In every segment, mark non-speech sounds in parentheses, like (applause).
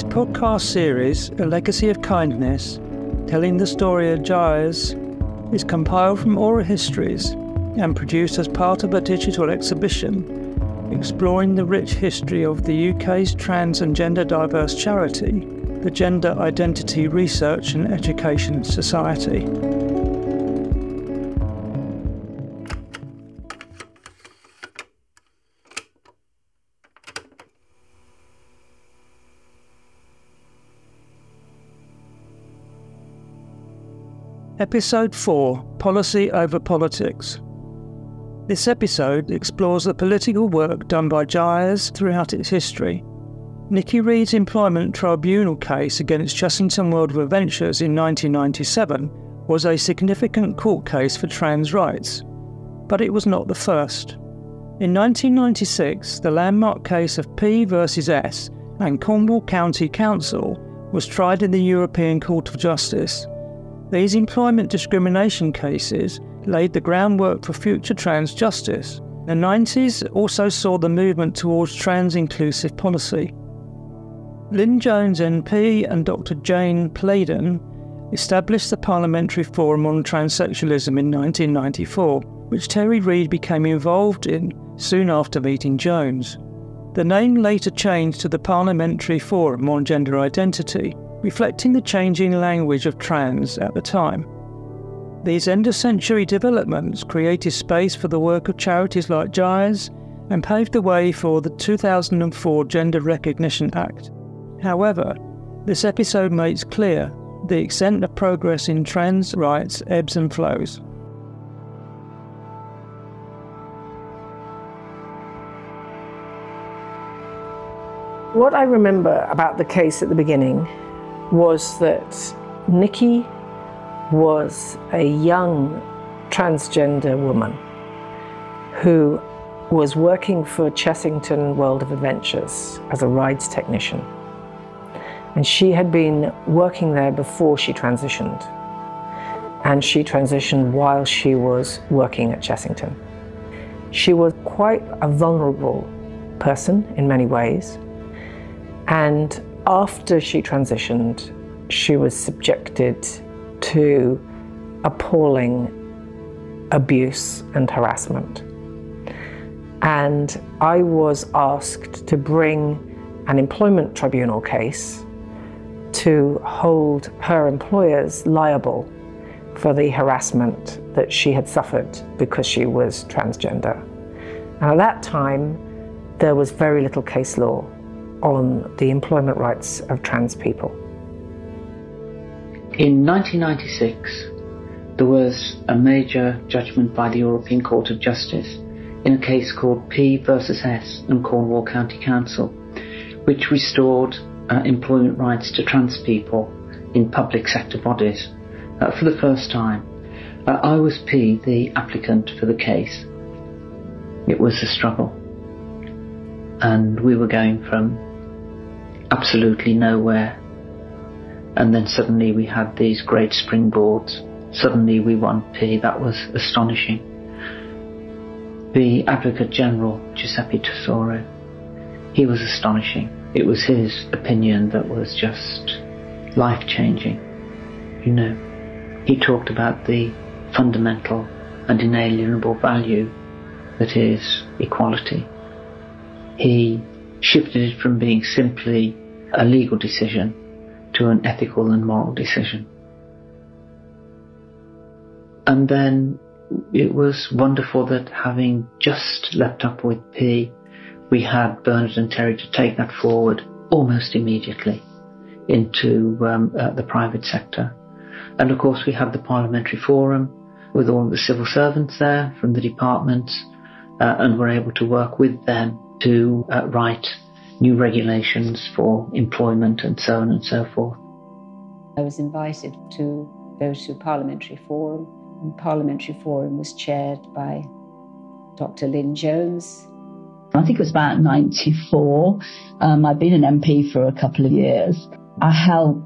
This podcast series, A Legacy of Kindness, telling the story of GIRES, is compiled from oral histories and produced as part of a digital exhibition exploring the rich history of the UK's trans and gender diverse charity, the Gender Identity Research and Education Society. Episode 4 Policy over Politics. This episode explores the political work done by GIRES throughout its history. Niki Reed's employment tribunal case against Chessington World of Adventures in 1997 was a significant court case for trans rights, but it was not the first. In 1996, the landmark case of P versus S and Cornwall County Council was tried in the European Court of Justice these employment discrimination cases laid the groundwork for future trans justice. The 90s also saw the movement towards trans inclusive policy. Lynne Jones MP and Dr. Jane Playdon established the Parliamentary Forum on Transsexualism in 1994, which Terry Reed became involved in soon after meeting Jones. The name later changed to the Parliamentary Forum on Gender Identity, reflecting the changing language of trans at the time. These end of century developments created space for the work of charities like GIRES and paved the way for the 2004 Gender Recognition Act. However, this episode makes clear the extent of progress in trans rights ebbs and flows. What I remember about the case at the beginning was that Niki was a young transgender woman who was working for Chessington World of Adventures as a rides technician. And she had been working there before she transitioned. And she transitioned while she was working at Chessington. She was quite a vulnerable person in many ways. And after she transitioned, she was subjected to appalling abuse and harassment. And I was asked to bring an employment tribunal case to hold her employers liable for the harassment that she had suffered because she was transgender. And at that time, there was very little case law on the employment rights of trans people. In 1996, there was a major judgment by the European Court of Justice in a case called P versus S and Cornwall County Council, which restored uh, employment rights to trans people in public sector bodies uh, for the first time. Uh, I was P, the applicant for the case. It was a struggle. And we were going from absolutely nowhere. And then suddenly we had these great springboards. Suddenly we won P. That was astonishing. The Advocate General, Giuseppe Tesoro, he was astonishing. It was his opinion that was just life changing. You know, he talked about the fundamental and inalienable value that is equality. He shifted it from being simply a legal decision to an ethical and moral decision. And then it was wonderful that having just leapt up with P, we had Bernard and Terry to take that forward almost immediately into um, uh, the private sector. And of course, we had the parliamentary forum with all the civil servants there from the departments, uh, and were able to work with them to uh, write new regulations for employment and so on and so forth. I was invited to go to Parliamentary Forum, and Parliamentary Forum was chaired by Dr. Lynne Jones. I think it was about 94. Um, I'd been an MP for a couple of years. I held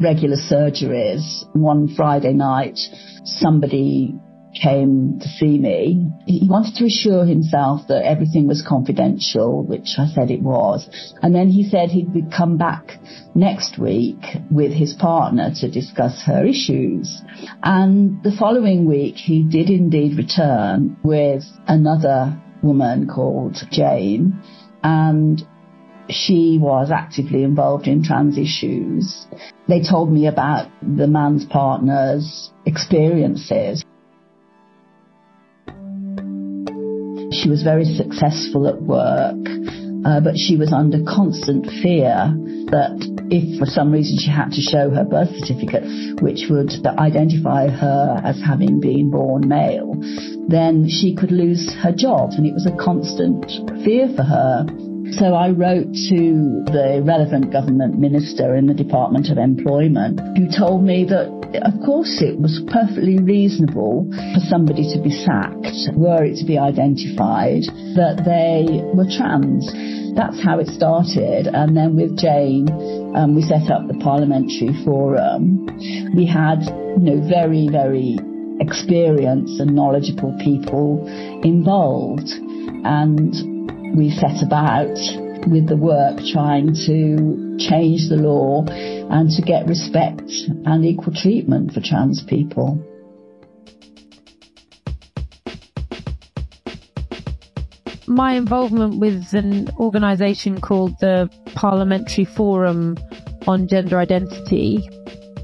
regular surgeries. One Friday night, somebody came to see me. He wanted to assure himself that everything was confidential, which I said it was. And then he said he'd come back next week with his partner to discuss her issues. And the following week, he did indeed return with another woman called Jane. And she was actively involved in trans issues. They told me about the man's partner's experiences. She was very successful at work, uh, but she was under constant fear that if for some reason she had to show her birth certificate, which would identify her as having been born male, then she could lose her job. And it was a constant fear for her. So I wrote to the relevant government minister in the Department of Employment who told me that of course it was perfectly reasonable for somebody to be sacked were it to be identified that they were trans. That's how it started. And then with Jane, um, we set up the parliamentary forum. We had, you know, very, very experienced and knowledgeable people involved. And we set about with the work trying to change the law and to get respect and equal treatment for trans people. My involvement with an organisation called the Parliamentary Forum on Gender Identity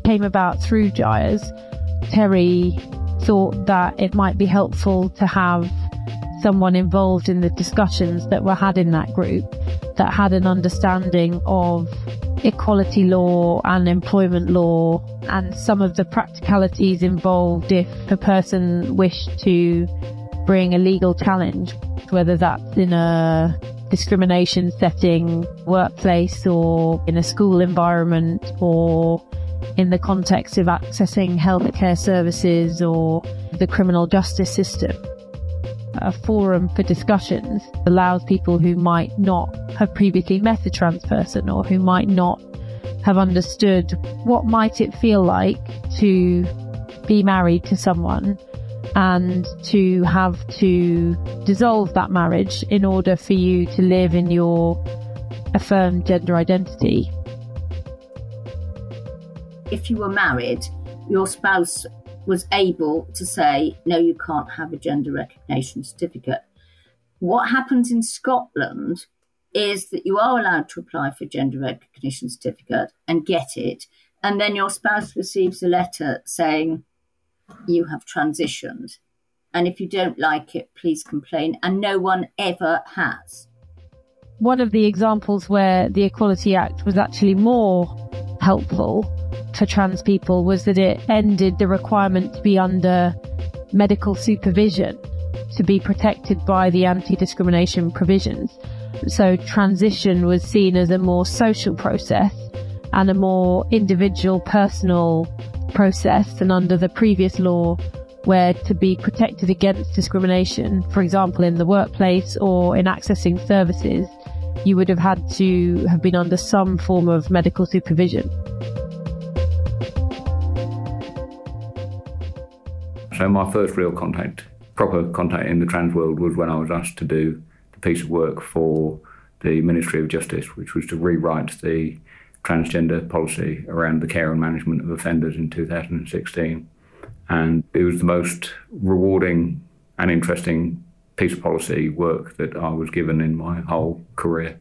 came about through GIRES. Terry thought that it might be helpful to have someone involved in the discussions that were had in that group that had an understanding of equality law and employment law and some of the practicalities involved if a person wished to bring a legal challenge, whether that's in a discrimination setting, workplace, or in a school environment, or in the context of accessing healthcare services or the criminal justice system a forum for discussions allows people who might not have previously met a trans person or who might not have understood what might it feel like to be married to someone and to have to dissolve that marriage in order for you to live in your affirmed gender identity. If you were married, your spouse was able to say, no, you can't have a gender recognition certificate. What happens in Scotland is that you are allowed to apply for gender recognition certificate and get it, and then your spouse receives a letter saying you have transitioned. And if you don't like it, please complain. And no one ever has. One of the examples where the Equality Act was actually more helpful for trans people was that it ended the requirement to be under medical supervision to be protected by the anti discrimination provisions. So transition was seen as a more social process and a more individual personal process than under the previous law where to be protected against discrimination, for example, in the workplace or in accessing services, you would have had to have been under some form of medical supervision. So my first real contact, proper contact in the trans world was when I was asked to do the piece of work for the Ministry of Justice, which was to rewrite the transgender policy around the care and management of offenders in 2016. And it was the most rewarding and interesting piece of policy work that I was given in my whole career.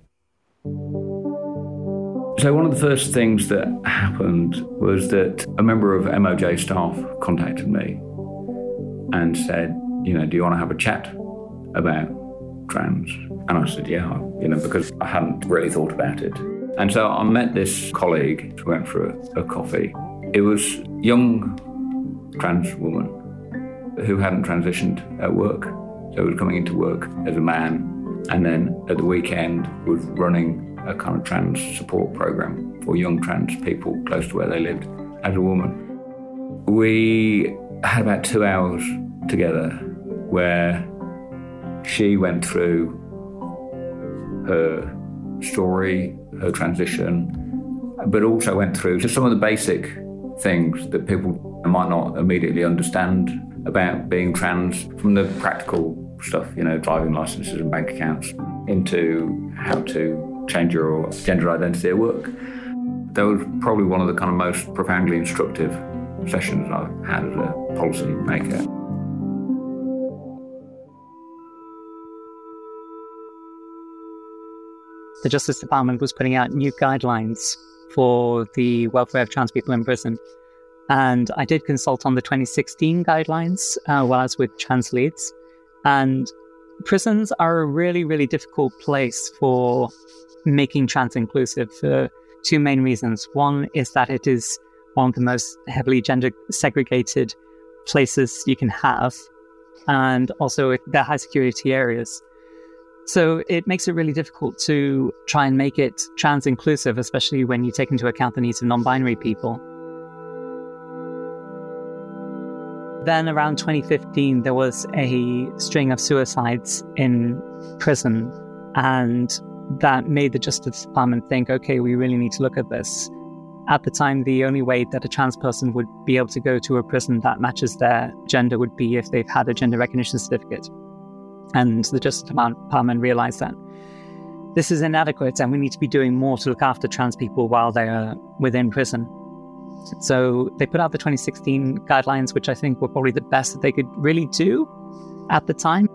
So, one of the first things that happened was that a member of MOJ staff contacted me and said, you know, do you want to have a chat about trans? And I said, yeah, you know, because I hadn't really thought about it. And so I met this colleague, we went for a, a coffee. It was young trans woman who hadn't transitioned at work. So was coming into work as a man and then at the weekend was running a kind of trans support program for young trans people close to where they lived as a woman. We had about two hours together where she went through her story, her transition, but also went through just some of the basic things that people might not immediately understand about being trans from the practical stuff, you know, driving licenses and bank accounts, into how to change your gender identity at work. That was probably one of the kind of most profoundly instructive sessions I've had as a policy maker. The Justice Department was putting out new guidelines for the welfare of trans people in prison. And I did consult on the 2016 guidelines uh, while I was with Trans Leeds. And prisons are a really, really difficult place for making trans inclusive for two main reasons. One is that it is one of the most heavily gender segregated places you can have, and also they're high security areas. So it makes it really difficult to try and make it trans inclusive, especially when you take into account the needs of non binary people. Then around 2015, there was a string of suicides in prison, and that made the Justice Department think, okay, we really need to look at this. At the time, the only way that a trans person would be able to go to a prison that matches their gender would be if they've had a gender recognition certificate. And the Justice Department realized that this is inadequate and we need to be doing more to look after trans people while they are within prison. So they put out the 2016 guidelines, which I think were probably the best that they could really do at the time.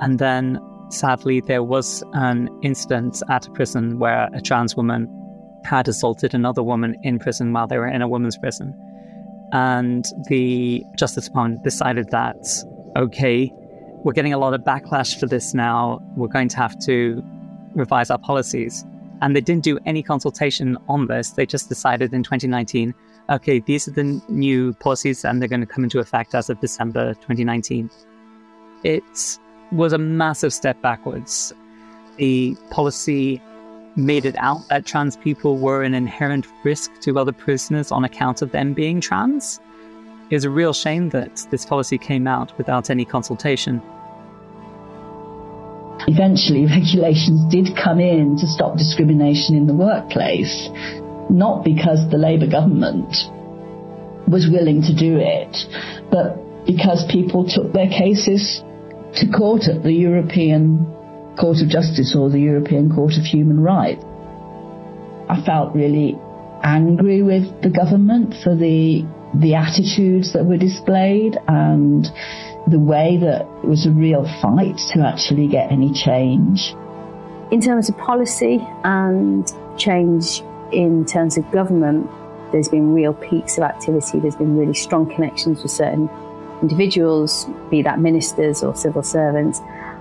And then sadly, there was an incident at a prison where a trans woman had assaulted another woman in prison while they were in a women's prison. And the Justice Department decided that, okay, we're getting a lot of backlash for this now. We're going to have to revise our policies. And they didn't do any consultation on this. They just decided in 2019 okay, these are the new policies and they're going to come into effect as of December 2019. It was a massive step backwards. The policy made it out that trans people were an inherent risk to other prisoners on account of them being trans. It was a real shame that this policy came out without any consultation. Eventually, (laughs) regulations did come in to stop discrimination in the workplace not because the Labour government was willing to do it, but because people took their cases to court at the European Court of Justice or the European Court of Human Rights. I felt really angry with the government for the the attitudes that were displayed and the way that it was a real fight to actually get any change. In terms of policy and change in terms of government, there's been real peaks of activity. There's been really strong connections with certain individuals, be that ministers or civil servants.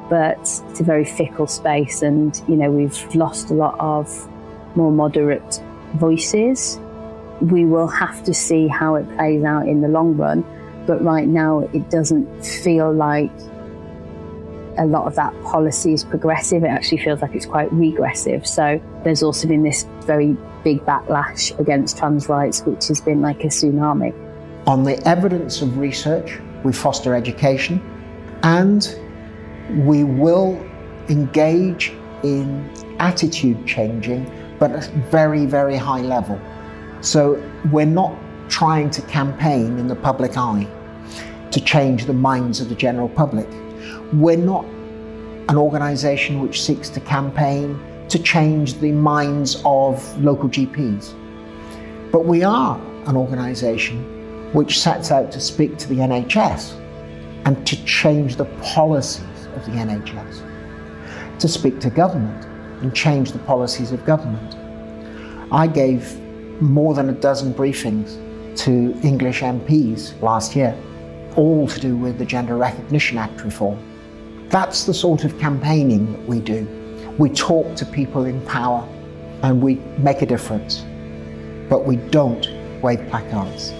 But it's a very fickle space, and you know we've lost a lot of more moderate voices. We will have to see how it plays out in the long run, but right now it doesn't feel like a lot of that policy is progressive. It actually feels like it's quite regressive. So there's also been this very big backlash against trans rights, which has been like a tsunami. On the evidence of research, we foster education and we will engage in attitude changing, but at a very, very high level. So we're not trying to campaign in the public eye to change the minds of the general public. We're not an organisation which seeks to campaign to change the minds of local GPs. But we are an organisation which sets out to speak to the NHS and to change the policies of the NHS, to speak to government and change the policies of government. I gave more than a dozen briefings to English MPs last year, all to do with the Gender Recognition Act reform. That's the sort of campaigning that we do. We talk to people in power and we make a difference, but we don't wave placards.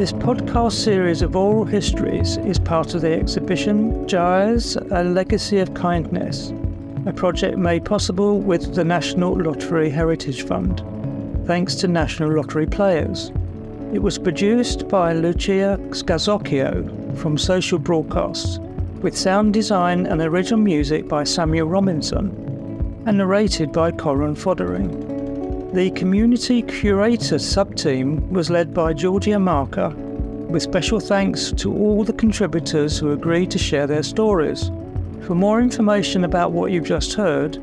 This podcast series of oral histories is part of the exhibition GIRES, A Legacy of Kindness, a project made possible with the National Lottery Heritage Fund, thanks to National Lottery Players. It was produced by Lucia Scasocchio from Social Broadcasts, with sound design and original music by Samuel Robinson, and narrated by Corin Fothering. The community curator sub-team was led by Georgia Marker, with special thanks to all the contributors who agreed to share their stories. For more information about what you've just heard,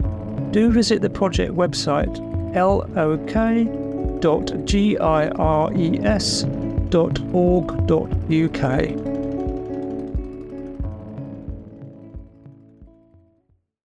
do visit the project website lok.gires.org.uk.